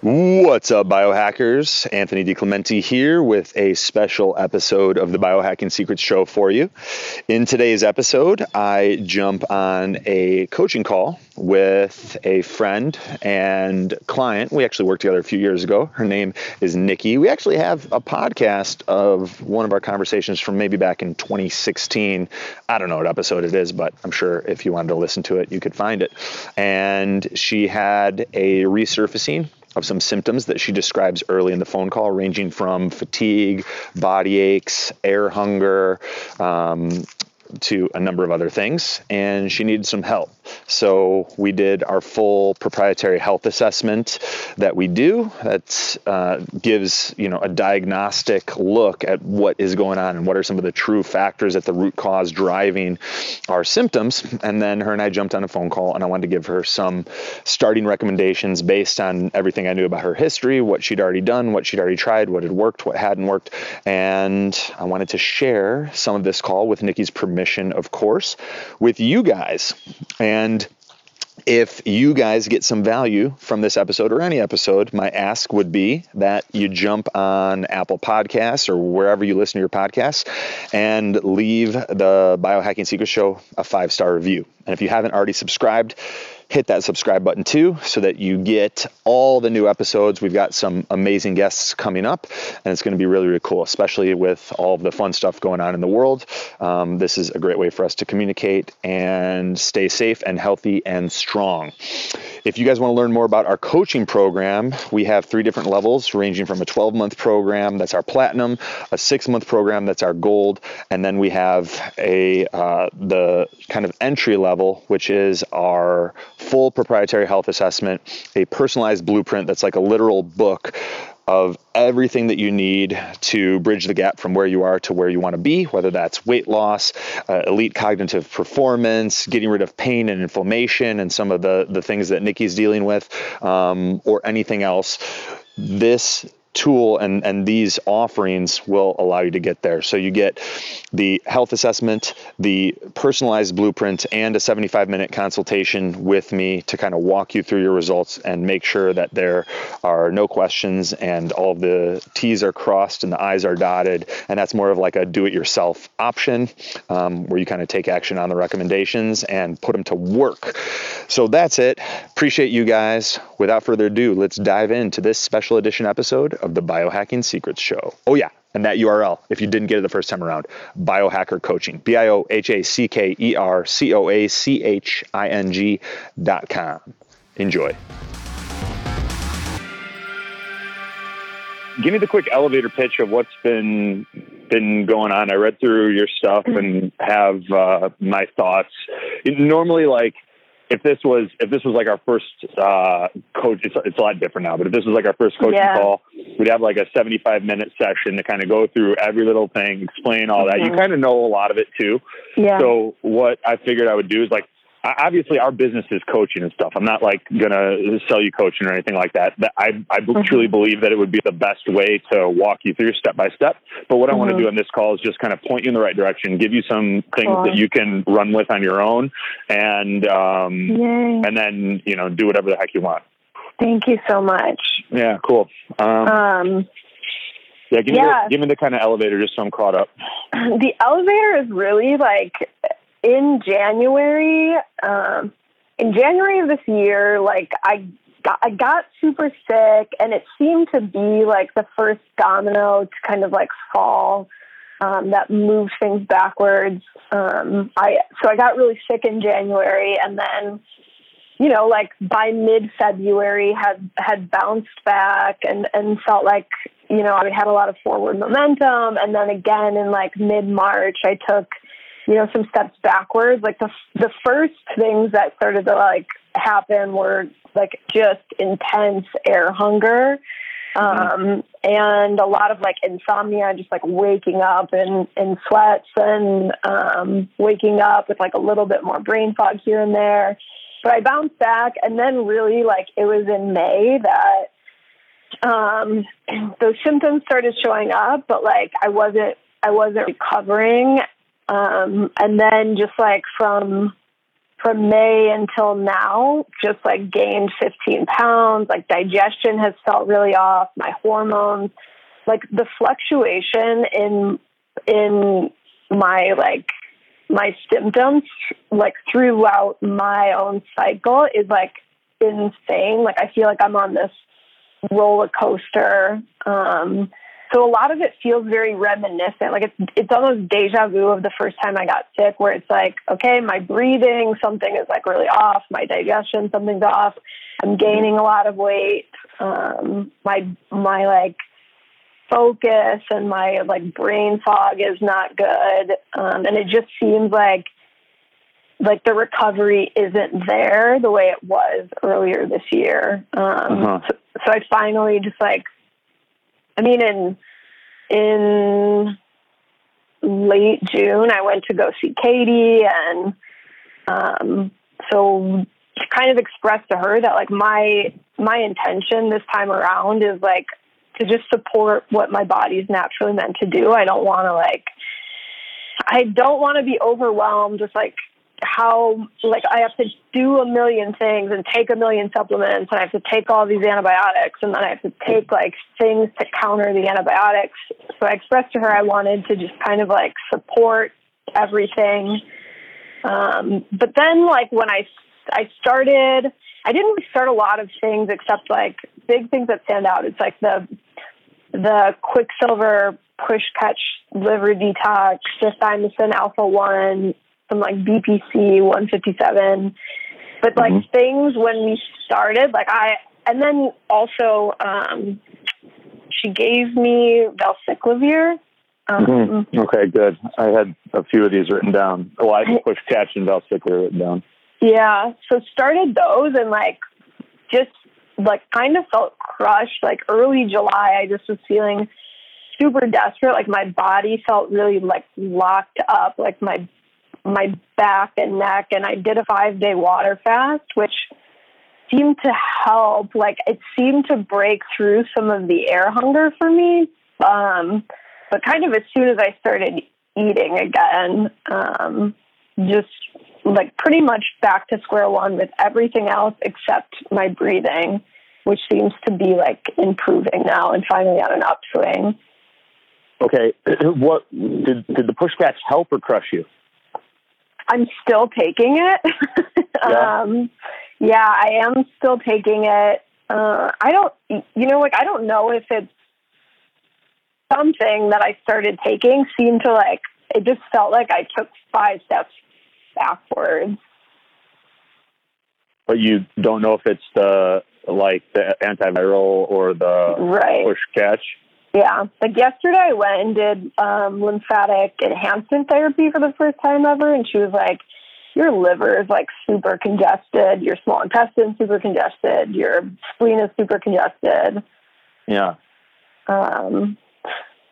What's up, biohackers? Anthony DiClemente here with a special episode of the Biohacking Secrets Show for you. In today's episode, I jump on a coaching call with a friend and client. We actually worked together a few years ago. Her name is Nikki. We actually have a podcast of one of our conversations from maybe back in 2016. I don't know what episode it is, but I'm sure if you wanted to listen to it, you could find it. And she had a resurfacing of some symptoms that she describes early in the phone call, ranging from fatigue, body aches, air hunger, um, to a number of other things, and she needed some help. So we did our full proprietary health assessment that we do. That uh, gives you know a diagnostic look at what is going on and what are some of the true factors at the root cause driving our symptoms. And then her and I jumped on a phone call, and I wanted to give her some starting recommendations based on everything I knew about her history, what she'd already done, what she'd already tried, what had worked, what hadn't worked, and I wanted to share some of this call with Nikki's permission, of course, with you guys. And if you guys get some value from this episode or any episode, my ask would be that you jump on Apple Podcasts or wherever you listen to your podcasts and leave the Biohacking Secret Show a five star review. And if you haven't already subscribed, hit that subscribe button too so that you get all the new episodes. We've got some amazing guests coming up, and it's going to be really, really cool, especially with all of the fun stuff going on in the world. Um, this is a great way for us to communicate and stay safe and healthy and strong. If you guys want to learn more about our coaching program, we have three different levels ranging from a 12 month program that's our platinum, a six month program that's our gold, and then we have a uh, the kind of entry level, which is our full proprietary health assessment, a personalized blueprint that's like a literal book of everything that you need to bridge the gap from where you are to where you want to be, whether that's weight loss, uh, elite cognitive performance, getting rid of pain and inflammation, and some of the, the things that Nikki's dealing with, um, or anything else. This tool and, and these offerings will allow you to get there. So you get the health assessment, the personalized blueprint, and a 75 minute consultation with me to kind of walk you through your results and make sure that there are no questions and all the T's are crossed and the I's are dotted. And that's more of like a do it yourself option um, where you kind of take action on the recommendations and put them to work. So that's it. Appreciate you guys. Without further ado, let's dive into this special edition episode of the Biohacking Secrets Show. Oh, yeah. And that URL, if you didn't get it the first time around, Biohacker Coaching, B I O H A C K E R C O A C H I N G dot com. Enjoy. Give me the quick elevator pitch of what's been been going on. I read through your stuff and have uh, my thoughts. Normally, like if this was if this was like our first uh, coach, it's, it's a lot different now. But if this was like our first coaching Yeah. call, we'd have like a seventy five minute session to kind of go through every little thing, explain all that. You kind of know a lot of it too. Yeah. So what I figured I would do is like. Obviously, our business is coaching and stuff. I'm not like gonna sell you coaching or anything like that. I, I Mm-hmm. truly believe that it would be the best way to walk you through step by step. But what I want to do on this call is just kind of point you in the right direction, give you some things Cool. that you can run with on your own, and um, Yay. and then you know do whatever the heck you want. Thank you so much. Yeah, cool. Um, Um, yeah, give me yeah. the, give me the kind of elevator just so I'm caught up. the elevator is really like in January. Um, in January of this year, like I got, I got super sick, and it seemed to be like the first domino to kind of like fall. Um, that moved things backwards. Um, I so I got really sick in January, and then you know, like by mid February had had bounced back and and felt like you know I had a lot of forward momentum, and then again in like mid March I took you know some steps backwards. Like the the first things that started to like happen were like just intense air hunger. Um, and a lot of like insomnia, just like waking up in, in sweats and um, waking up with like a little bit more brain fog here and there. But I bounced back, and then really like it was in May that um, those symptoms started showing up, but like I wasn't I wasn't recovering. Um, and then just like from from May until now, just like gained 15 pounds. Like digestion has felt really off. My hormones, like the fluctuation in in my like my symptoms, like throughout my own cycle, is like insane. Like I feel like I'm on this roller coaster. Um, so a lot of it feels very reminiscent. Like it's it's almost deja vu of the first time I got sick, where it's like, okay, my breathing, something is like really off. My digestion, something's off. I'm gaining a lot of weight. Um, my my like focus and my like brain fog is not good, um, and it just seems like like the recovery isn't there the way it was earlier this year. Um, Uh-huh. so, so I finally just like I mean, in in late June, I went to go see Katie, and um, so kind of expressed to her that like my my intention this time around is like to just support what my body's naturally meant to do. I don't want to like I don't want to be overwhelmed with like how like I have to do a million things and take a million supplements and I have to take all these antibiotics and then I have to take like things to counter the antibiotics. So I expressed to her I wanted to just kind of like support everything. Um, but then like when I I started I didn't really start a lot of things except like big things that stand out. It's like the the Quicksilver push catch liver detox, the thymosin alpha one, some like BPC 157. But like Mhm. things when we started, like I, and then also, um, she gave me Valacyclovir. Um, Mhm. Okay, good. I had a few of these written down. Well, I had push catch and Valacyclovir written down. Yeah, so started those and like just like kind of felt crushed. Like early July, I just was feeling super desperate. Like my body felt really like locked up, like my my back and neck. And I did a five day water fast, which seemed to help. Like it seemed to break through some of the air hunger for me. Um, but kind of as soon as I started eating again, um, just like pretty much back to square one with everything else except my breathing, which seems to be like improving now and finally on an upswing. Okay, what did did the push catch help or crush you? I'm still taking it. Yeah. um, yeah, I am still taking it. Uh, I don't, you know, like I don't know if it's something that I started taking seemed to like it just felt like I took five steps backwards. But you don't know if it's the like the antiviral or the Right. push catch. Yeah. Like yesterday I went and did um lymphatic enhancement therapy for the first time ever and she was like, Your liver is like super congested, your small intestine super congested, your spleen is super congested. Yeah. Um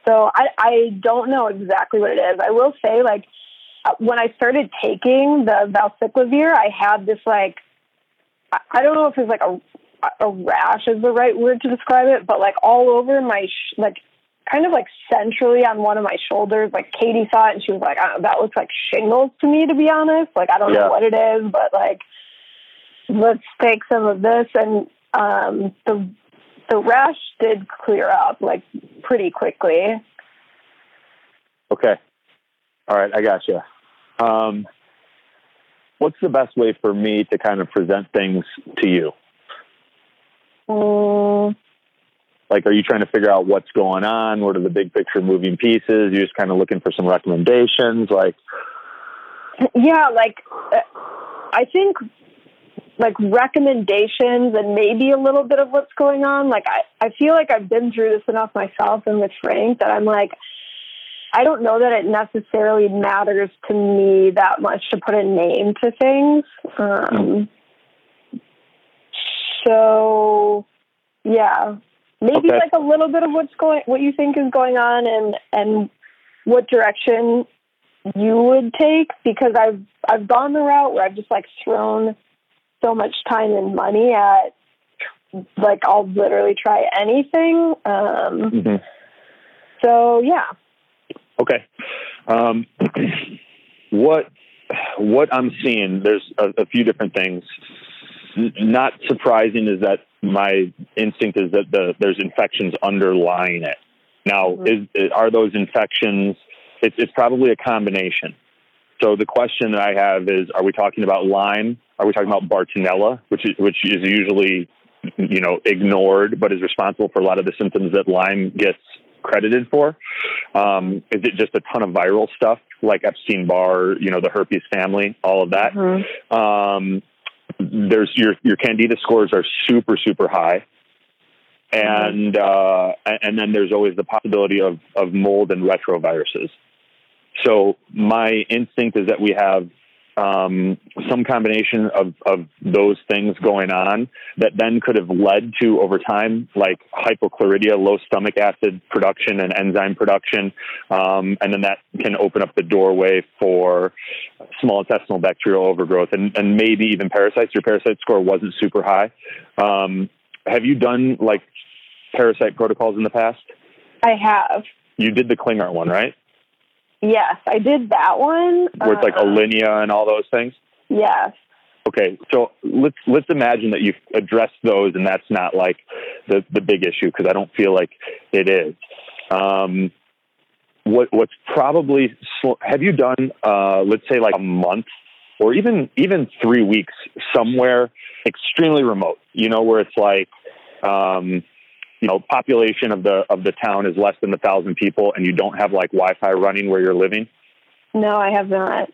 so I I don't know exactly what it is. I will say like uh, when I started taking the Valacyclovir, I had this like I- I don't know if it's like a a rash is the right word to describe it, but like all over my sh- like kind of like centrally on one of my shoulders. Like Katie saw it and she was like, "Uh, "That looks like shingles to me." To be honest, like I don't Yeah. know what it is, but like let's take some of this and um the the rash did clear up like pretty quickly. Okay. All right, I got you. Um, what's the best way for me to kind of present things to you? Mm, Like, are you trying to figure out what's going on? What are the big picture moving pieces? You're just kind of looking for some recommendations. Like, yeah, like uh, I think like recommendations and maybe a little bit of what's going on. Like I, I feel like I've been through this enough myself and with Frank that I'm like I don't know that it necessarily matters to me that much to put a name to things. Um, so yeah, maybe Okay. like a little bit of what's going, what you think is going on, and and what direction you would take because I've I've gone the route where I've just like thrown so much time and money at like I'll literally try anything. Um, Mhm. so yeah, Okay. Um, what what I'm seeing, there's a, a few different things. Not surprising is that my instinct is that the there's infections underlying it. Now, is, are those infections? It's, it's probably a combination. So the question that I have is: Are we talking about Lyme? Are we talking about Bartonella, which is which is usually you know ignored, but is responsible for a lot of the symptoms that Lyme gets credited for? Um, is it just a ton of viral stuff like Epstein Barr, you know, the herpes family, all of that? Um, there's your your candida scores are super super high, and uh, and then there's always the possibility of of mold and retroviruses. So my instinct is that we have um, some combination of, of those things going on that then could have led to over time like hypochlorhydria, low stomach acid production and enzyme production, um, and then that can open up the doorway for small intestinal bacterial overgrowth and, and maybe even parasites. Your parasite score wasn't super high. Um, have you done like parasite protocols in the past? I have. You did the Klinghardt one, right? Yes, I did that one. Where it's like Uh, Alinia and all those things. Yes. Okay, so let's let's imagine that you've addressed those, and that's not like the the big issue because I don't feel like it is. Um, what what's probably sl- have you done? Uh, let's say like a month or even even three weeks somewhere extremely remote. You know where it's like. Um, you know, population of the of the town is less than a thousand people, and you don't have like Wi-Fi running where you're living. No, I have not.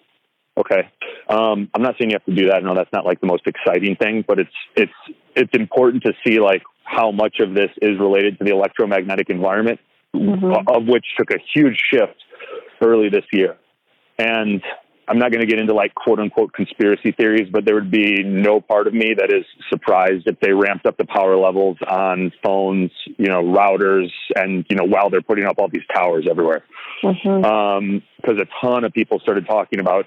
Okay. Um, I'm not saying you have to do that. I know that's not like the most exciting thing, but it's it's it's important to see like how much of this is related to the electromagnetic environment, of which took a huge shift early this year. And I'm not going to get into like quote unquote conspiracy theories, but there would be no part of me that is surprised if they ramped up the power levels on phones, you know, routers, and you know, while they're putting up all these towers everywhere Mm-hmm. because a ton of people started talking about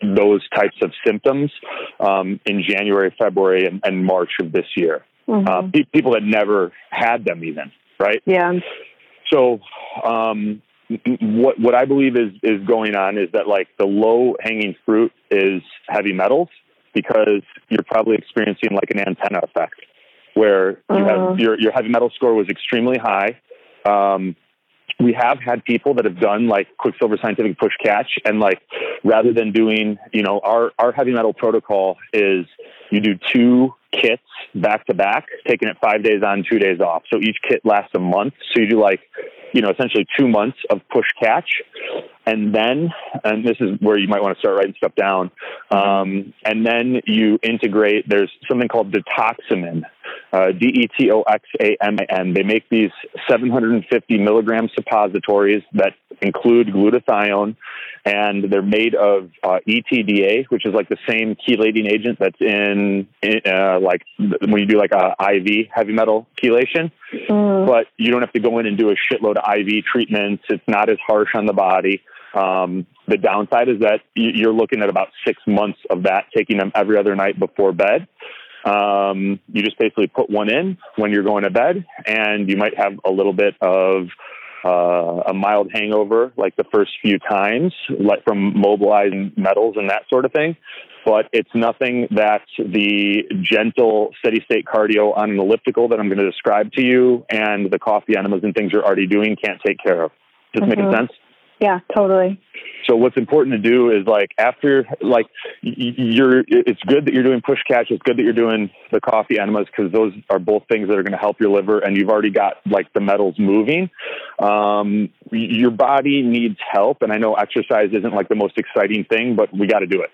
those types of symptoms um, in January, February, and, and March of this year. Uh, pe- people that never had them, even right. Yeah. So, um, what what I believe is is going on is that like the low hanging fruit is heavy metals because you're probably experiencing like an antenna effect where you have your your heavy metal score was extremely high. Um, we have had people that have done like Quicksilver Scientific Push Catch, and like rather than doing, you know, our our heavy metal protocol is you do two kits back to back, taking it five days on, two days off. So each kit lasts a month. So you do like, you know, essentially two months of push catch, and then, and this is where you might want to start writing stuff down. Um, and then you integrate. There's something called Detoxamin, uh, D E T O X A M A N. They make these 750 milligram suppositories that include glutathione, and they're made of uh, EDTA, which is like the same chelating agent that's in, in uh, like when you do like a IV heavy metal chelation. But you don't have to go in and do a shitload of IV treatments. It's not as harsh on the body. Um, the downside is that you're looking at about six months of that, taking them every other night before bed. Um, you just basically put one in when you're going to bed, and you might have a little bit of uh, a mild hangover, like the first few times, like from mobilizing metals and that sort of thing. But it's nothing that the gentle, steady state cardio on an elliptical that I'm going to describe to you and the coffee enemas and things you're already doing can't take care of. Does this make sense? Yeah, totally. So what's important to do is like after like you're it's good that you're doing push catch. It's good that you're doing the coffee enemas because those are both things that are going to help your liver and you've already got like the metals moving. Um, your body needs help, and I know exercise isn't like the most exciting thing, but we got to do it.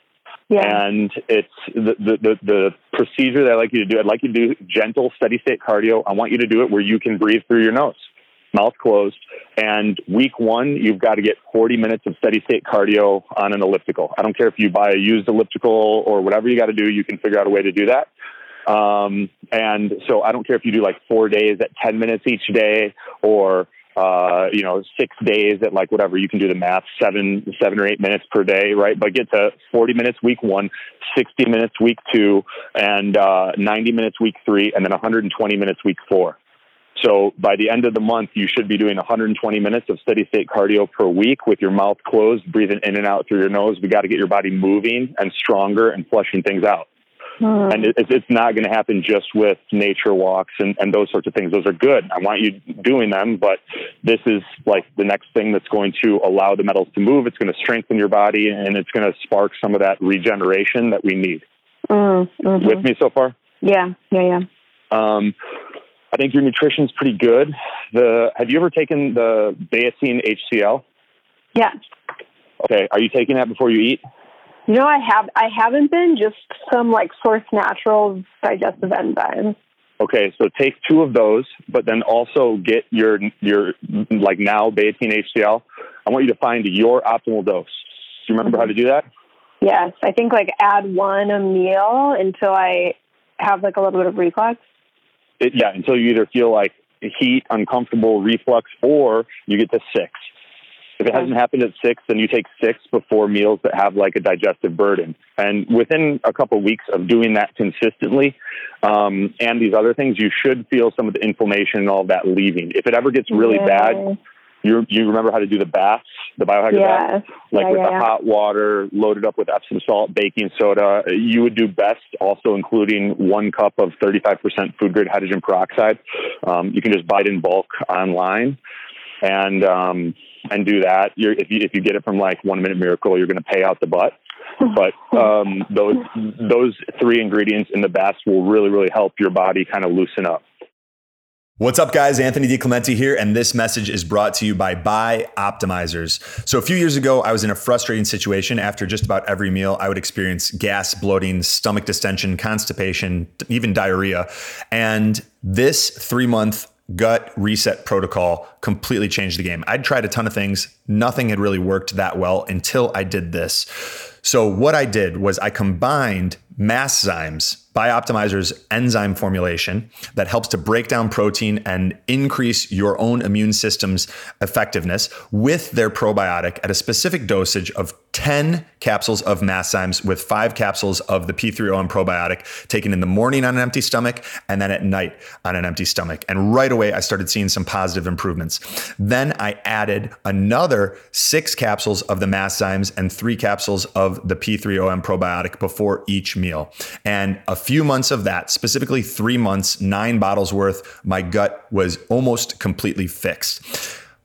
Yeah. And it's the, the, the, the procedure that I like you to do. I'd like you to do gentle, steady state cardio. I want you to do it where you can breathe through your nose, mouth closed. And week one, you've got to get 40 minutes of steady state cardio on an elliptical. I don't care if you buy a used elliptical or whatever you got to do, you can figure out a way to do that. Um, and so I don't care if you do like four days at 10 minutes each day or, uh, you know, six days at like whatever, you can do the math, seven, seven or eight minutes per day, right? But get to 40 minutes week one, 60 minutes week two, and, uh, 90 minutes week three, and then 120 minutes week four. So by the end of the month, you should be doing 120 minutes of steady state cardio per week with your mouth closed, breathing in and out through your nose. We got to get your body moving and stronger and flushing things out. Hmm. And it, it's not going to happen just with nature walks and, and those sorts of things. Those are good. I want you doing them, but this is like the next thing that's going to allow the metals to move. It's going to strengthen your body and it's going to spark some of that regeneration that we need. Mm, mhm. With me so far? Yeah, yeah, yeah. Um, I think your nutrition's pretty good. The have you ever taken the betaine HCl? Yeah. Okay, are you taking that before you eat? Know, I have I haven't been just some like source natural digestive enzymes. Okay, so take two of those, but then also get your your like now betaine HCl. I want you to find your optimal dose. Do you remember how to do that? Yes, I think like add one a meal until I have like a little bit of reflux. It, yeah, until you either feel like heat, uncomfortable, reflux, or you get to six. If it hasn't happened at six, then you take six before meals that have like a digestive burden. And within a couple of weeks of doing that consistently, um, and these other things, you should feel some of the inflammation and all of that leaving. If it ever gets really Yeah. bad, you you remember how to do the baths, the biohacker baths? Yes. like yeah, with yeah, the yeah. hot water loaded up with Epsom salt, baking soda. You would do best also including one cup of 35% food grade hydrogen peroxide. Um, you can just buy it in bulk online and um, and do that. You're, if you if you get it from like One Minute Miracle, you're going to pay out the butt. But um, those those three ingredients in the best will really really help your body kind of loosen up. What's up, guys? Anthony DiClemente here, and this message is brought to you by BiOptimizers. So, a few years ago, I was in a frustrating situation. After just about every meal, I would experience gas, bloating, stomach distension, constipation, even diarrhea. And this three month gut reset protocol completely changed the game. I'd tried a ton of things, nothing had really worked that well until I did this. So, what I did was I combined Masszymes, Bioptimizer's enzyme formulation that helps to break down protein and increase your own immune system's effectiveness with their probiotic at a specific dosage of 10 capsules of Masszymes with five capsules of the P3OM probiotic taken in the morning on an empty stomach and then at night on an empty stomach. And right away, I started seeing some positive improvements. Then I added another six capsules of the Masszymes and three capsules of the P3OM probiotic before each meal. And a few months of that, specifically three months, nine bottles worth, my gut was almost completely fixed.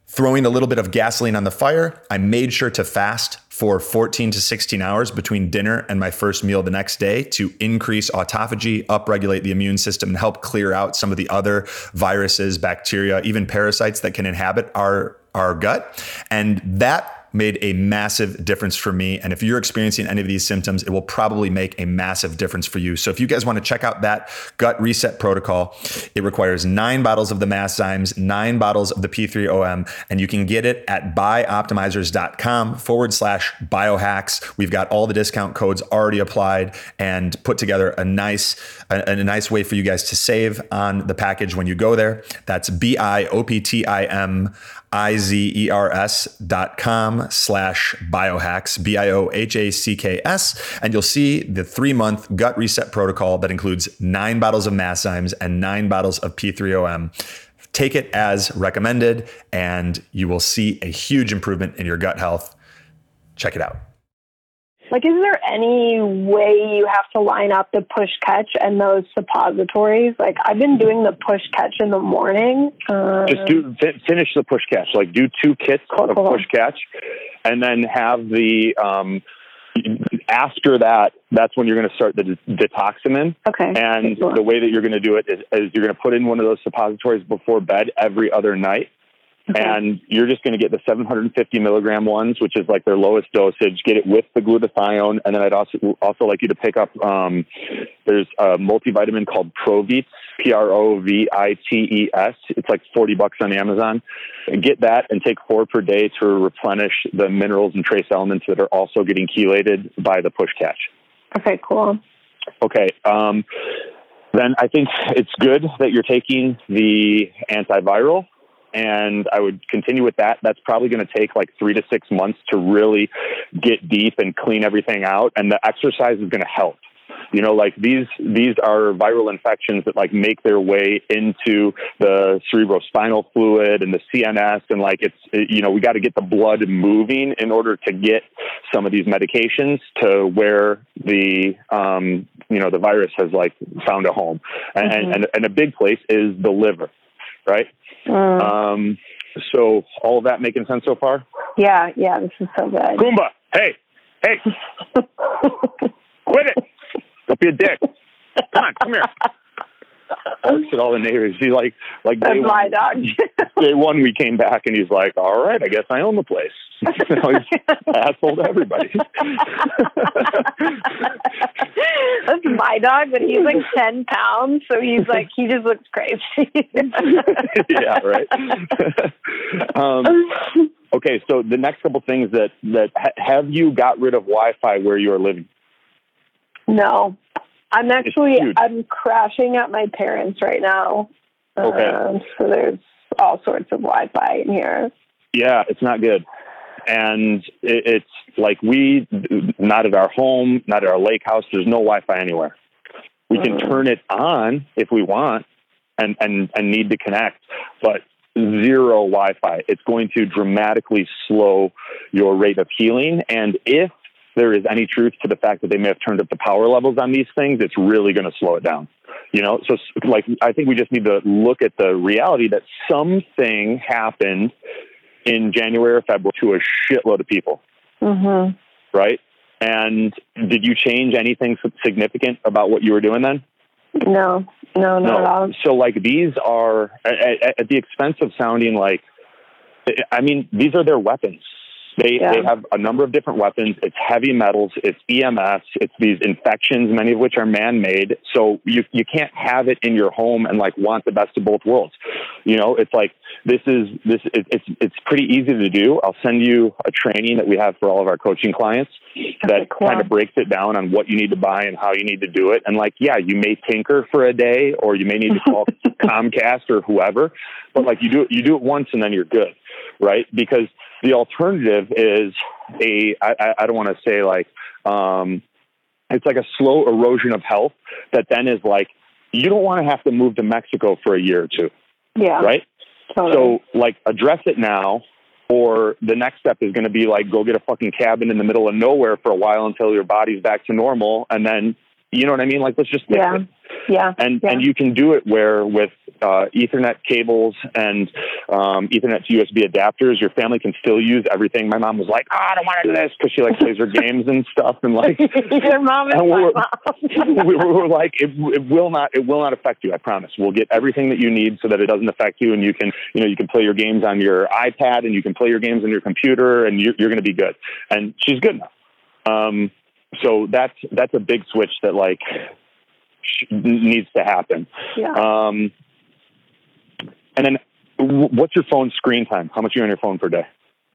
Throwing a little bit of gasoline on the fire, I made sure to fast for 14 to 16 hours between dinner and my first meal the next day to increase autophagy, upregulate the immune system, and help clear out some of the other viruses, bacteria, even parasites that can inhabit our, our gut. And that made a massive difference for me. And if you're experiencing any of these symptoms, it will probably make a massive difference for you. So if you guys want to check out that gut reset protocol, it requires nine bottles of the Masszymes, nine bottles of the P3OM, and you can get it at bioptimizers.com forward slash biohacks. We've got all the discount codes already applied and put together a nice, a, a nice way for you guys to save on the package when you go there. That's B-I-O-P-T-I-M I-Z-E-R-S dot com slash biohacks, B-I-O-H-A-C-K-S. And you'll see the three month gut reset protocol that includes nine bottles of Masszymes and nine bottles of P3OM. Take it as recommended, and you will see a huge improvement in your gut health. Check it out. Like, is there any way you have to line up the push catch and those suppositories? Like, I've been doing the push catch in the morning. Um, Just do fi- finish the push catch. Like do two kits Cool, of cool. push catch, and then have the um, after that. That's when you're going to start the de- Detoxamin. Okay. And Cool. the way that you're going to do it is, is you're going to put in one of those suppositories before bed every other night. Okay. And you're just going to get the 750 milligram ones, which is like their lowest dosage. Get it with the glutathione, and then I'd also also like you to pick up. Um, there's a multivitamin called Provites, P R O V I T E S. It's like 40 bucks on Amazon. Get that and take four per day to replenish the minerals and trace elements that are also getting chelated by the push catch. Okay, cool. Okay. Um, then I think it's good that you're taking the antiviral and I would continue with that. That's probably going to take like three to six months to really get deep and clean everything out. And the exercise is going to help. You know, like these these are viral infections that like make their way into the cerebrospinal fluid and the CNS, and like it's you know we got to get the blood moving in order to get some of these medications to where the um, you know the virus has like found a home, and, Mhm. and and a big place is the liver, right? Mm. Um, so all of that making sense so far? yeah, yeah, this is so good. Kumba, hey, hey, quit it! Don't be a dick. Come on, come here. Looks at all the neighbors. He like like That's day my one, dog. day one we came back and he's like, All right, I guess I own the place. you know, he's asshole to everybody. That's my dog, but he's like ten pounds, so he's like he just looks crazy. yeah, right. um, okay, so the next couple things that that ha- have you got rid of Wi-Fi where you are living? No, I'm actually. I'm crashing at my parents right now. Okay. Um, so there's all sorts of Wi-Fi in here. Yeah, it's not good. And it, it's like we, not at our home, not at our lake house, there's no Wi Fi anywhere. We can Mm. turn it on if we want and, and, and need to connect, but zero Wi Fi. It's going to dramatically slow your rate of healing. And if there is any truth to the fact that they may have turned up the power levels on these things, it's really going to slow it down. You know, so like I think we just need to look at the reality that something happened in January or February to a shitload of people, hmm right? And did you change anything significant about what you were doing then? No, no, not at all. So like these are at, at, at the expense of sounding like, I mean, these are their weapons. They Yeah. they have a number of different weapons. It's heavy metals. It's EMS. It's these infections, many of which are man made. So you you can't have it in your home and like want the best of both worlds. You know, it's like this is this it, it's it's pretty easy to do. I'll send you a training that we have for all of our coaching clients that cool. kind of breaks it down on what you need to buy and how you need to do it. And like, yeah, you may tinker for a day, or you may need to call Comcast or whoever, but like you do it, you do it once and then you're good, right? Because the alternative is a I, I- don't want to say like um, it's like a slow erosion of health that then is like you don't want to have to move to Mexico for a year or two, Yeah, right? totally. So, like, address it now, or the next step is going to be like, go get a fucking cabin in the middle of nowhere for a while until your body's back to normal, and then, you know what I mean? Like, let's just yeah, it. yeah, And yeah. and you can do it where with uh, Ethernet cables and um, Ethernet to USB adapters, your family can still use everything. My mom was like, oh, I don't want to do this because she like plays her games and stuff, and like Your mom is and we're, mom. we were, we're like, it, it will not, it will not affect you. I promise. We'll get everything that you need so that it doesn't affect you, and you can, you know, you can play your games on your iPad, and you can play your games on your computer, and you're, you're going to be good. And she's good enough. Um, so that's that's a big switch that like sh- needs to happen. yeah. Um, and then, what's your phone screen time? How much are you on your phone per day?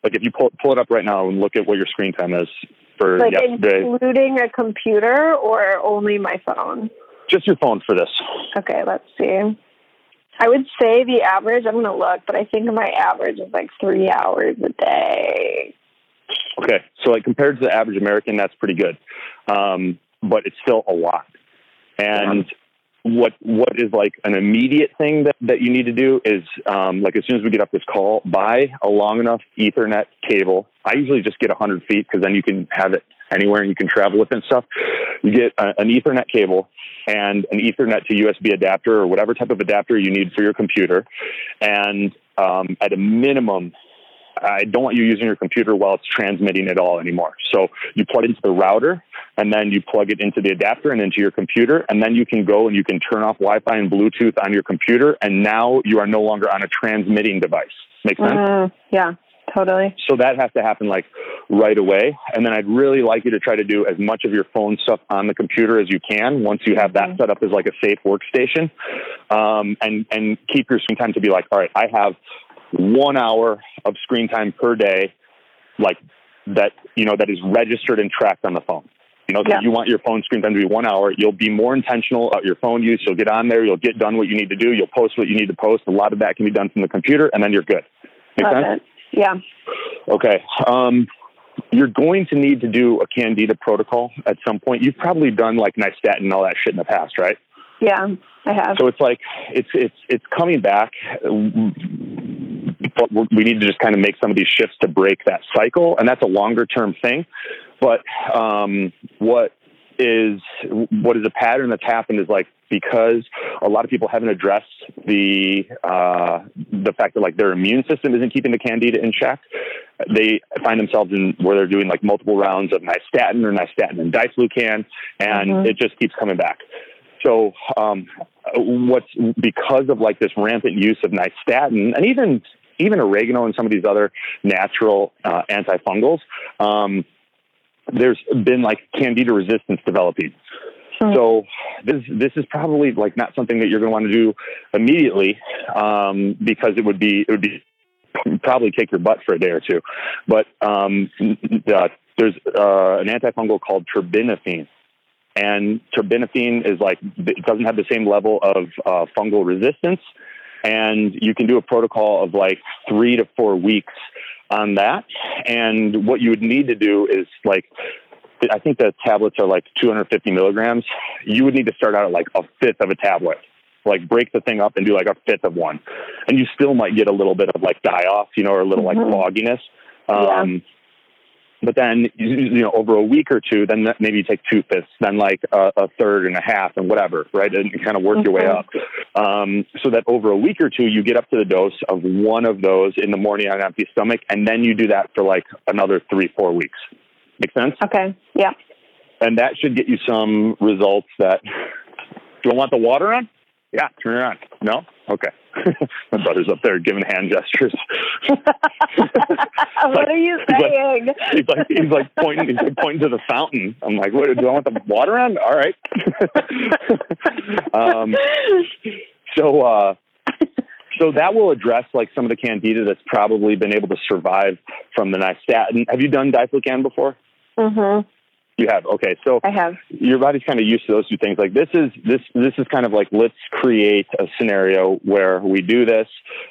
Like, if you pull pull it up right now and look at what your screen time is for like yesterday, including a computer or only my phone? just your phone for this. Okay, let's see. I would say the average, I'm going to look, but I think my average is like three hours a day. Okay, so like compared to the average American, that's pretty good, um, but it's still a lot. And what what is like an immediate thing that, that you need to do is um, like as soon as we get off this call, buy a long enough Ethernet cable. I usually just get 100 feet because then you can have it anywhere and you can travel with it and stuff. You get a, an Ethernet cable and an Ethernet to USB adapter or whatever type of adapter you need for your computer, and um, at a minimum I don't want you using your computer while it's transmitting at all anymore. So you plug it into the router and then you plug it into the adapter and into your computer. And then you can go and you can turn off Wi Fi and Bluetooth on your computer. And now you are no longer on a transmitting device. Make sense? Mm, yeah, totally. So that has to happen like right away. And then I'd really like you to try to do as much of your phone stuff on the computer as you can once you have that Mhm. set up as like a safe workstation. Um, and, and keep your screen time to be like, all right, I have one hour of screen time per day, like that, you know, that is registered and tracked on the phone. You know, so Yeah. you want your phone screen time to be one hour. You'll be more intentional about your phone use. You'll get on there. You'll get done what you need to do. You'll post what you need to post. A lot of that can be done from the computer, and then you're good. Make Love sense? it. Yeah. Okay. Um, you're going to need to do a candida protocol at some point. You've probably done like nystatin and all that shit in the past, right? Yeah. I have. So it's like it's it's it's coming back, but we need to just kind of make some of these shifts to break that cycle, and that's a longer term thing. But um, what is what is a pattern that's happened is like because a lot of people haven't addressed the uh, the fact that like their immune system isn't keeping the candida in check. They find themselves in where they're doing like multiple rounds of nystatin or nystatin and diflucan, and Mhm. it just keeps coming back. So um, what's because of like this rampant use of nystatin and even even oregano and some of these other natural uh, antifungals, um, there's been like candida resistance developing. Hmm. So this this is probably like not something that you're going to want to do immediately um, because it would be it would be probably kick your butt for a day or two. But um, uh, there's uh, an antifungal called terbinafine, and terbinafine is like it doesn't have the same level of uh, fungal resistance, and you can do a protocol of like three to four weeks on that. And what you would need to do is like. I think the tablets are like 250 milligrams. You would need to start out at like a fifth of a tablet like break the thing up and do like a fifth of one, and you still might get a little bit of like die off, you know, or a little like Mhm. fogginess. Um, But then, you, know, over a week or two, then maybe you take two fifths, then like a, a third and a half, and whatever, right? And you kind of work your way Mhm. up, um, so that over a week or two, you get up to the dose of one of those in the morning on an empty stomach, and then you do that for like another three, four weeks. Make sense? Okay. Yeah. and that should get you some results that do I want the water on? Yeah, turn it on. No? Okay. My brother's up there giving hand gestures. what are you he's like- saying? He's like he's like pointing he's like pointing to the fountain. I'm like, what do I want the water on? All right. um so uh so that will address like some of the candida that's probably been able to survive from the nystatin. Have you done diflucan before? mhm. You have. Okay. So I have. your body's kind of used to those two things. Like this is this this is kind of like let's create a scenario where we do this.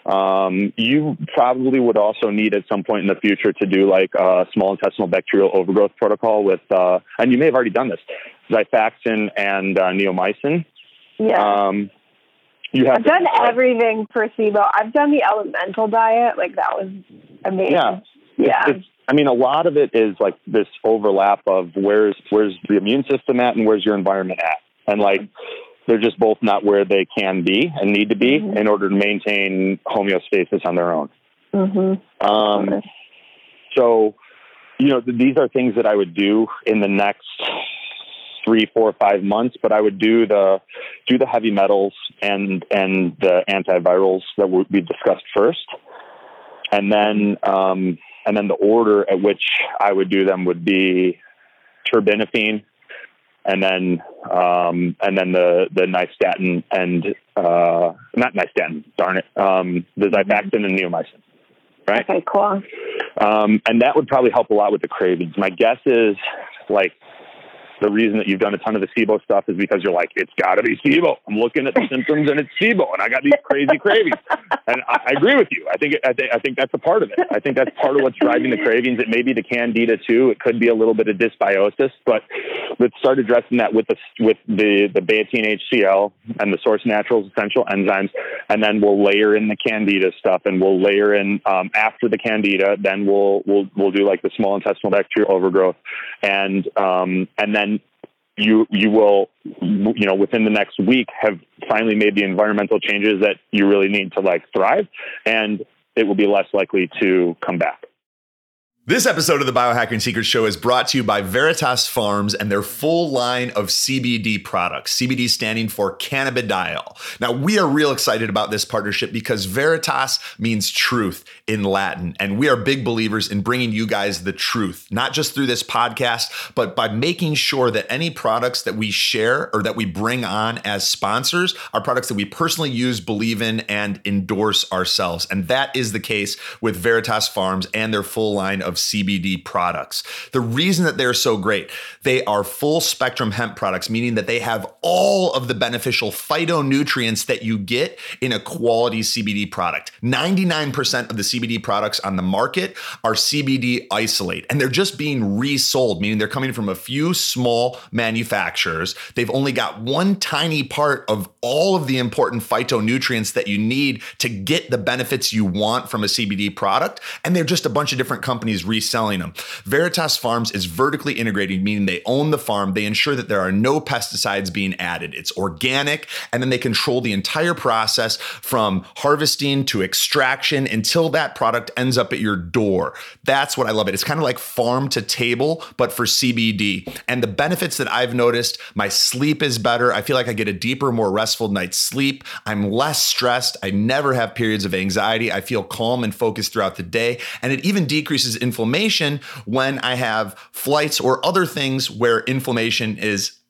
Um, you probably would also need at some point in the future to do like a small intestinal bacterial overgrowth protocol with, uh, and you may have already done this, Xifaxan and uh, neomycin. Yeah. Um, you have I've done everything for SIBO. I've done the elemental diet. Like that was amazing. Yeah. Yeah. It's, I mean, a lot of it is like this overlap of where's where's the immune system at and where's your environment at, and like they're just both not where they can be and need to be Mhm. in order to maintain homeostasis on their own. mm-hmm. Um, so, you know, th- these are things that I would do in the next three, four, five months. But I would do the do the heavy metals and and the antivirals that we we discussed first, and then um, and then the order at which I would do them would be terbinafine. And then, um, and then the the nystatin and uh, not nystatin, darn it, um, the Xifaxan and neomycin, right? Okay, cool. Um, and that would probably help a lot with the cravings. My guess is like the reason that you've done a ton of the SIBO stuff is because you're like, it's got to be SIBO. I'm looking at the symptoms and it's SIBO, and I got these crazy cravings. And I, I agree with you. I think I, think I think that's a part of it. I think that's part of what's driving the cravings. It may be the candida too. It could be a little bit of dysbiosis, but let's start addressing that with the with the the betaine HCl and the source naturals essential enzymes, and then we'll layer in the candida stuff, and we'll layer in um, after the candida. Then we'll we'll we'll do like the small intestinal bacterial overgrowth, and um, and then you you will you know within the next week have finally made the environmental changes that you really need to like thrive, and it will be less likely to come back. This episode of the Biohacking Secrets Show is brought to you by Veritas Farms and their full line of CBD products. CBD standing for cannabidiol. Now, we are real excited about this partnership because Veritas means truth in Latin. And we are big believers in bringing you guys the truth, not just through this podcast, but by making sure that any products that we share or that we bring on as sponsors are products that we personally use, believe in, and endorse ourselves. And that is the case with Veritas Farms and their full line of CBD products. The reason that they're so great, they are full spectrum hemp products, meaning that they have all of the beneficial phytonutrients that you get in a quality CBD product. 99% of the CBD products on the market are CBD isolate, and they're just being resold, meaning they're coming from a few small manufacturers. They've only got one tiny part of all of the important phytonutrients that you need to get the benefits you want from a CBD product, and they're just a bunch of different companies reselling them. Veritas Farms is vertically integrated, meaning they own the farm, they ensure that there are no pesticides being added. It's organic, and then they control the entire process from harvesting to extraction until that product ends up at your door. That's what I love it. It's kind of like farm to table, but for CBD. And the benefits that I've noticed my sleep is better. I feel like I get a deeper, more restful night's sleep. I'm less stressed. I never have periods of anxiety. I feel calm and focused throughout the day. And it even decreases inflammation when I have flights or other things where inflammation is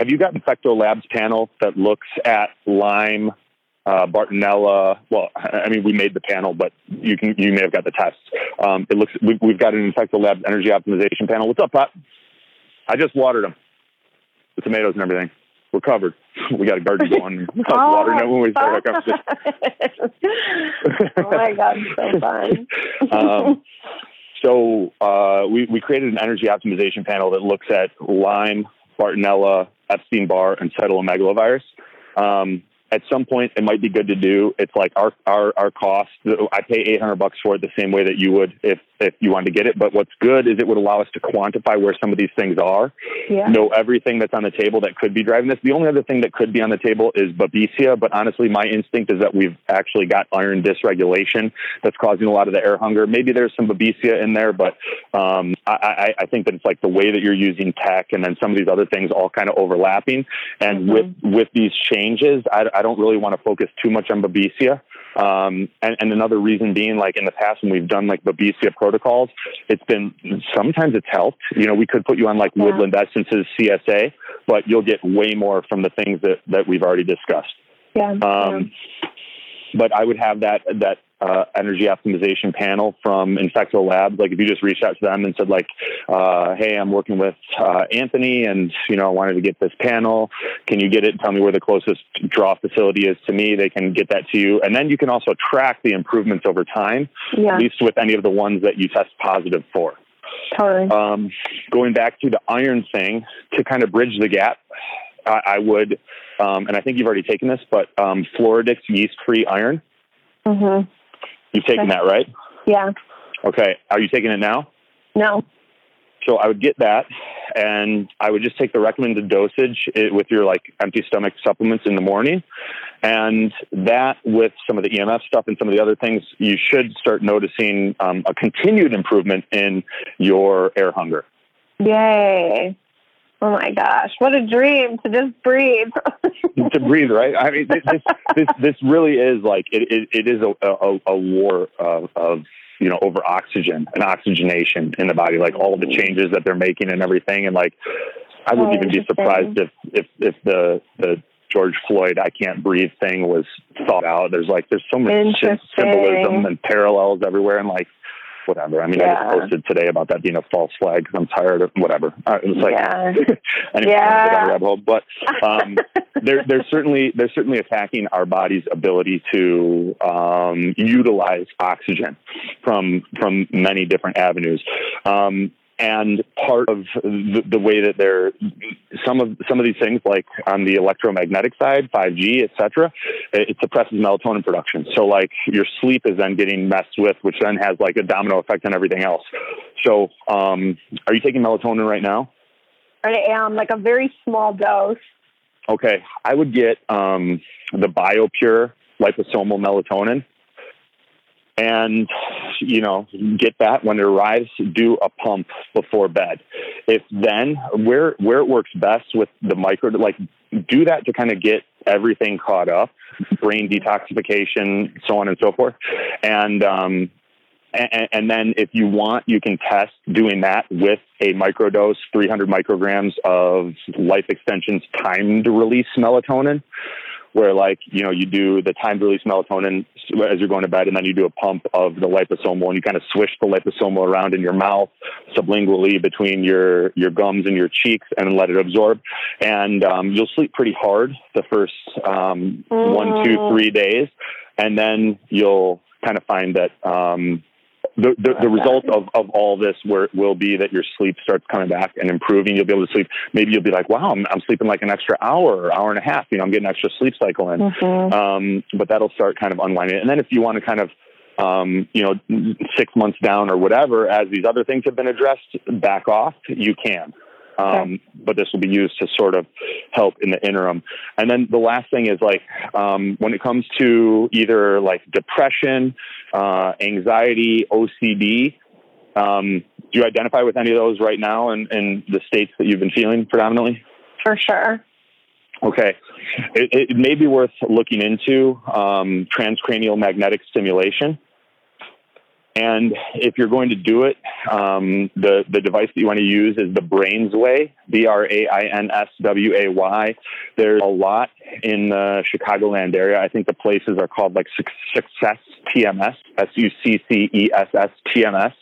Have you got Infecto Labs panel that looks at Lyme, uh, Bartonella? Well, I mean, we made the panel, but you can you may have got the tests. Um, it looks we, we've got an Infecto Labs energy optimization panel. What's up, Pop? I just watered them, the tomatoes and everything. We're covered. We got a garden going. Was watering them when we started our conversation. oh my god, so fun. um, so uh, we, we created an energy optimization panel that looks at Lyme, Bartonella, Epstein Barr, and cytomegalovirus. Um, at some point, it might be good to do. It's like our our our cost. I pay eight hundred bucks for it the same way that you would if if you wanted to get it. But what's good is it would allow us to quantify where some of these things are, Yeah. know everything that's on the table that could be driving this. The only other thing that could be on the table is babesia. But honestly, my instinct is that we've actually got iron dysregulation that's causing a lot of the air hunger. Maybe there's some babesia in there, but um, I, I, I think that it's like the way that you're using tech and then some of these other things all kind of overlapping. And with with these changes, I, I don't really want to focus too much on babesia. Um, and, and another reason being, like in the past, when we've done like babesia protocols, it's been sometimes it's helped. You know, we could put you on like Woodland Essences CSA, but you'll get way more from the things that that we've already discussed. Yeah. Um, but I would have that that uh, energy optimization panel from Infecto Labs. Like if you just reached out to them and said like, uh, "Hey, I'm working with uh, Anthony, and you know I wanted to get this panel. Can you get it? Tell me where the closest draw facility is to me. They can get that to you, and then you can also track the improvements over time, Yeah. at least with any of the ones that you test positive for." Totally. Um, going back to the iron thing to kind of bridge the gap, I, I would, um, and I think you've already taken this, but um, Floradix yeast-free iron. mhm. You've taken that, right? Yeah. Okay. Are you taking it now? No. So I would get that, and I would just take the recommended dosage eh, with your like empty stomach supplements in the morning, and that with some of the EMF stuff and some of the other things, you should start noticing um, a continued improvement in your air hunger. Yay. Oh my gosh. What a dream to just breathe. to breathe, right? I mean, this this this, this really is like it. It, it is a, a, a war of, of you know over oxygen and oxygenation in the body, like all of the changes that they're making and everything. And like, I wouldn't Oh, even be surprised if if if the the George Floyd "I can't breathe" thing was thought out. There's like there's so much sym- symbolism and parallels everywhere, and like. Whatever. I mean, I just posted today about that being a false flag because I'm tired of whatever. It's like Yeah. anyway, Yeah. yeah. rabbit hole. But um, they're they're certainly they're certainly attacking our body's ability to um, utilize oxygen from from many different avenues. Um, and part of the, the way that they're some of some of these things, like on the electromagnetic side, 5G, et cetera, it, it suppresses melatonin production. So, like your sleep is then getting messed with, which then has like a domino effect on everything else. So, um, are you taking melatonin right now? I am like a very small dose. Okay, I would get um, the BioPure liposomal melatonin, and you know, get that when it arrives, do a pump before bed. If then where where it works best with the micro, like do that to kind of get everything caught up, brain detoxification, so on and so forth, and um, and, and, then if you want, you can test doing that with a microdose, 300 micrograms of Life Extension's timed release melatonin, where like, you know, you do the timed release melatonin as you're going to bed, and then you do a pump of the liposomal, and you kind of swish the liposomal around in your mouth sublingually between your, your gums and your cheeks and let it absorb. And um, you'll sleep pretty hard the first um, mm. one, two, mm. days. And then you'll kind of find that um, the, the, the result of, of all this where it will be that your sleep starts coming back and improving. You'll be able to sleep. Maybe you'll be like, wow, I'm, I'm sleeping like an extra hour or hour and a half. You know, I'm getting extra sleep cycle in. Mm-hmm. Um, but that'll start kind of unwinding. And then if you want to kind of, um, you know, six months down or whatever, as these other things have been addressed, back off, you can. Um, but this will be used to sort of help in the interim. And then the last thing is like um, when it comes to either like depression, uh, anxiety, OCD. Um, do you identify with any of those right now in, in the states that you've been feeling predominantly? For sure. Okay. It, it may be worth looking into um, transcranial magnetic stimulation. And if you're going to do it, um, the, the device that you want to use is the Brainsway, B R A I N S W A Y. There's a lot in the Chicagoland area. I think the places are called like Success TMS, S U C C E S S TMS.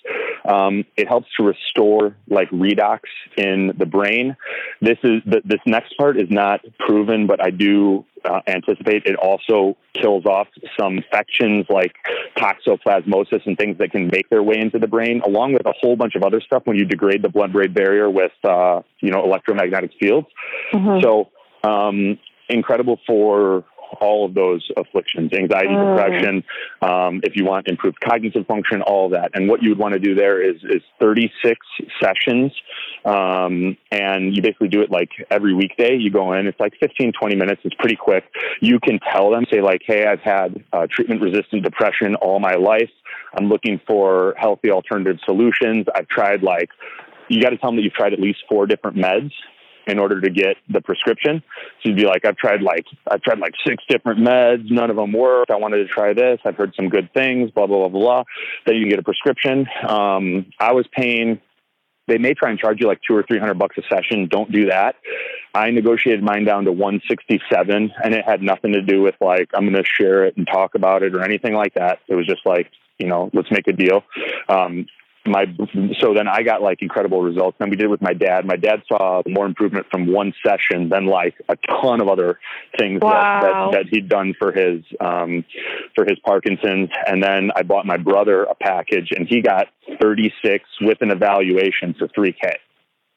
Um, it helps to restore like redox in the brain. This is the, this next part is not proven, but I do uh, anticipate it also kills off some infections like toxoplasmosis and things that can make their way into the brain, along with a whole bunch of other stuff when you degrade the blood-brain barrier with uh, you know electromagnetic fields. Mm-hmm. So um, incredible for all of those afflictions, anxiety, mm. depression, um, if you want improved cognitive function, all of that. And what you would want to do there is, is 36 sessions. Um, and you basically do it like every weekday. You go in, it's like 15, 20 minutes. It's pretty quick. You can tell them, say like, Hey, I've had uh, treatment resistant depression all my life. I'm looking for healthy alternative solutions. I've tried like, you got to tell them that you've tried at least four different meds in order to get the prescription. So you'd be like, I've tried like I've tried like six different meds, none of them worked. I wanted to try this. I've heard some good things. Blah blah blah blah. Then you can get a prescription. Um, I was paying. They may try and charge you like two or three hundred bucks a session. Don't do that. I negotiated mine down to one sixty seven, and it had nothing to do with like I'm going to share it and talk about it or anything like that. It was just like you know, let's make a deal. Um, my so then I got like incredible results. And we did it with my dad. My dad saw more improvement from one session than like a ton of other things wow. that, that, that, he'd done for his um, for his Parkinson's. And then I bought my brother a package, and he got 36 with an evaluation for 3K.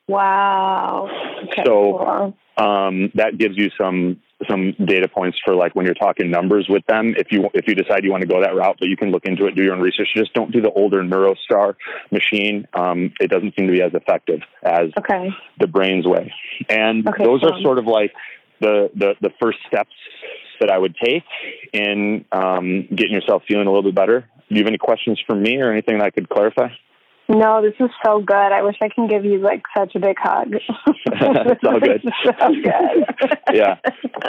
Wow. Okay, so cool. um, that gives you some some data points for like when you're talking numbers with them. If you if you decide you want to go that route, but you can look into it, do your own research. Just don't do the older NeuroStar machine. Um, it doesn't seem to be as effective as okay. the Brainsway. And okay, those are sort of like the, the the first steps that I would take in um, getting yourself feeling a little bit better. Do you have any questions for me or anything that I could clarify? No, this is so good. I wish I can give you like such a big hug. it's all good. so good. yeah,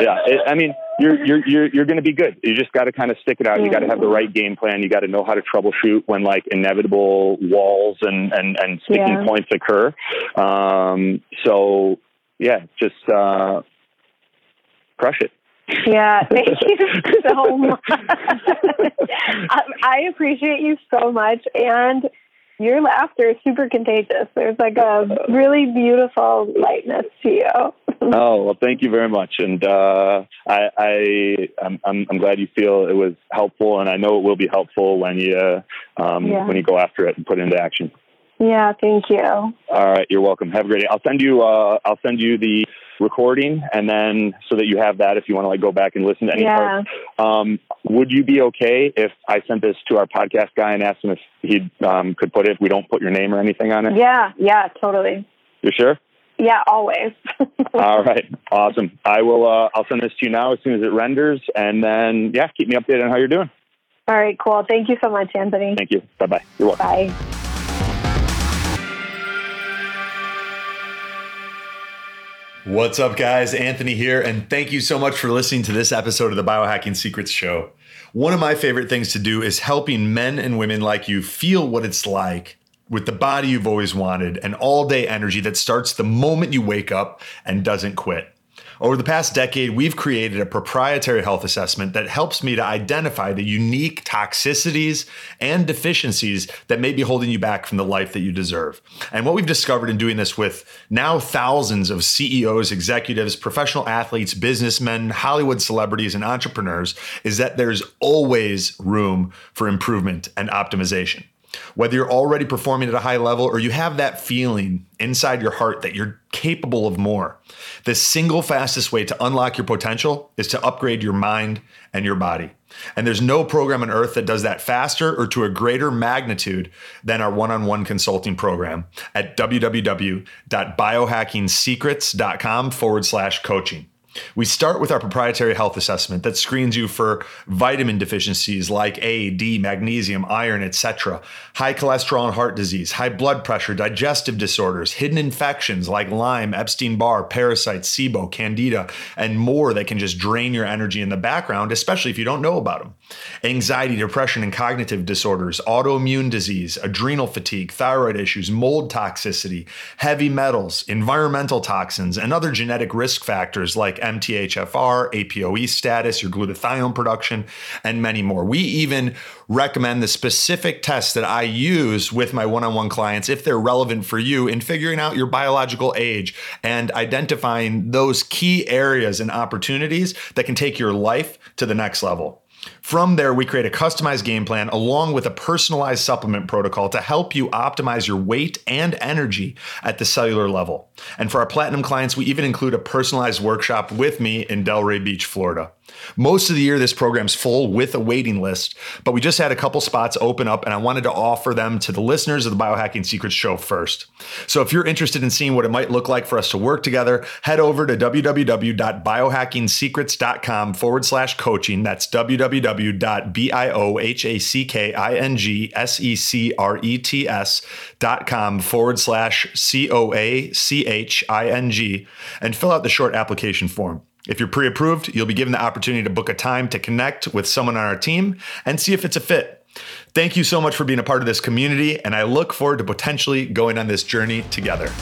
yeah. It, I mean, you're you're you're you're going to be good. You just got to kind of stick it out. You got to have the right game plan. You got to know how to troubleshoot when like inevitable walls and and and sticking yeah. points occur. Um, so yeah, just uh, crush it. Yeah, thank you so much. I, I appreciate you so much, and your laughter is super contagious. There's like a really beautiful lightness to you. oh well, thank you very much, and uh, I, I I'm, I'm, I'm glad you feel it was helpful, and I know it will be helpful when you um, yeah. when you go after it and put it into action. Yeah, thank you. All right, you're welcome. Have a great day. I'll send you uh, I'll send you the recording, and then so that you have that if you want to like go back and listen to any yeah. Um, would you be okay if I sent this to our podcast guy and asked him if he um, could put it? If we don't put your name or anything on it. Yeah, yeah, totally. You're sure? Yeah, always. All right, awesome. I will. Uh, I'll send this to you now as soon as it renders, and then yeah, keep me updated on how you're doing. All right, cool. Thank you so much, Anthony. Thank you. Bye bye. You're welcome. Bye. What's up, guys? Anthony here, and thank you so much for listening to this episode of the Biohacking Secrets Show. One of my favorite things to do is helping men and women like you feel what it's like with the body you've always wanted and all day energy that starts the moment you wake up and doesn't quit. Over the past decade, we've created a proprietary health assessment that helps me to identify the unique toxicities and deficiencies that may be holding you back from the life that you deserve. And what we've discovered in doing this with now thousands of CEOs, executives, professional athletes, businessmen, Hollywood celebrities, and entrepreneurs is that there's always room for improvement and optimization. Whether you're already performing at a high level or you have that feeling inside your heart that you're capable of more, the single fastest way to unlock your potential is to upgrade your mind and your body. And there's no program on earth that does that faster or to a greater magnitude than our one on one consulting program at www.biohackingsecrets.com forward slash coaching. We start with our proprietary health assessment that screens you for vitamin deficiencies like A, D, magnesium, iron, etc., high cholesterol and heart disease, high blood pressure, digestive disorders, hidden infections like Lyme, Epstein Barr, parasites, SIBO, Candida, and more that can just drain your energy in the background, especially if you don't know about them. Anxiety, depression, and cognitive disorders, autoimmune disease, adrenal fatigue, thyroid issues, mold toxicity, heavy metals, environmental toxins, and other genetic risk factors like MTHFR, APOE status, your glutathione production, and many more. We even recommend the specific tests that I use with my one on one clients if they're relevant for you in figuring out your biological age and identifying those key areas and opportunities that can take your life to the next level. From there, we create a customized game plan along with a personalized supplement protocol to help you optimize your weight and energy at the cellular level. And for our platinum clients, we even include a personalized workshop with me in Delray Beach, Florida. Most of the year, this program's full with a waiting list, but we just had a couple spots open up and I wanted to offer them to the listeners of the Biohacking Secrets show first. So if you're interested in seeing what it might look like for us to work together, head over to www.biohackingsecrets.com forward slash coaching. That's www.biohackingsecrets.com forward slash C O A C H I N G and fill out the short application form. If you're pre approved, you'll be given the opportunity to book a time to connect with someone on our team and see if it's a fit. Thank you so much for being a part of this community, and I look forward to potentially going on this journey together.